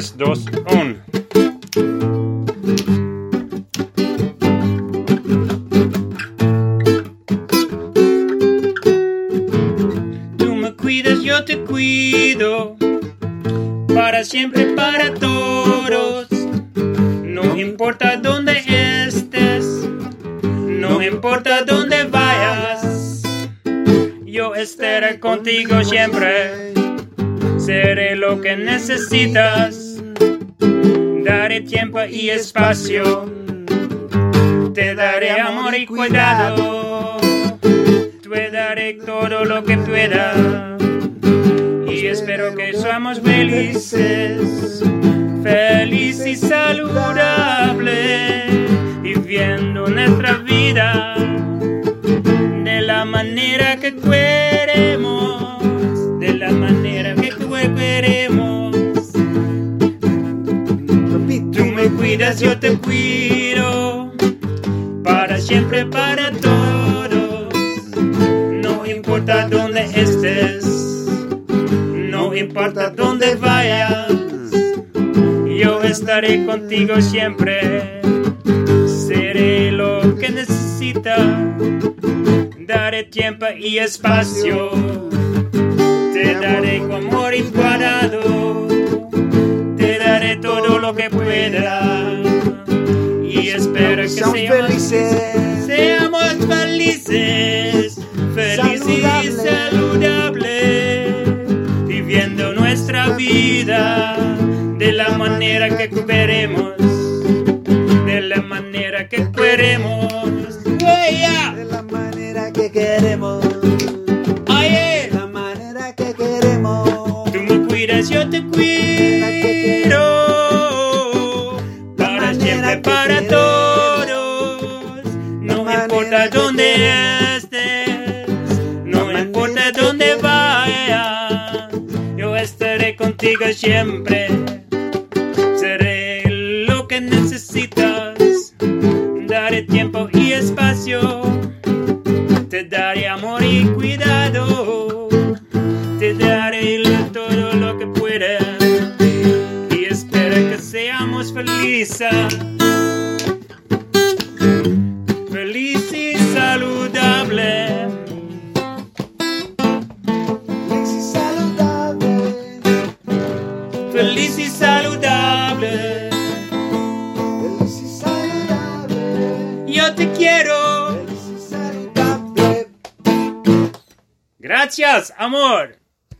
3, 2, 1. Tú me cuidas, yo te cuido. Para siempre, para todos. No importa dónde estés. No importa dónde vayas. Yo estaré contigo siempre. Seré lo que necesitas. Tiempo y espacio. Te daré amor y cuidado. Te daré todo lo que pueda. Y espero que seamos felices. Feliz y saludable. Viviendo nuestra vida cuidas, yo te cuido. Para siempre, para todos. No importa dónde estés. No importa dónde vayas. Yo estaré contigo siempre. Seré lo que necesitas. Daré tiempo y espacio. Te daré con amor y cuidado. Lo que pueda. Y espero que seamos felices. Seamos felices, felices y saludables, viviendo nuestra vida de la manera que queremos, de la manera que queremos. Para todos. No me importa dónde estés. No me importa dónde vayas. Yo estaré contigo siempre. Seré lo que necesitas. Daré tiempo y espacio. Te daré amor y cuidado. Te daré todo lo que pueda. Y espero que seamos felices. Te quiero. Gracias, amor.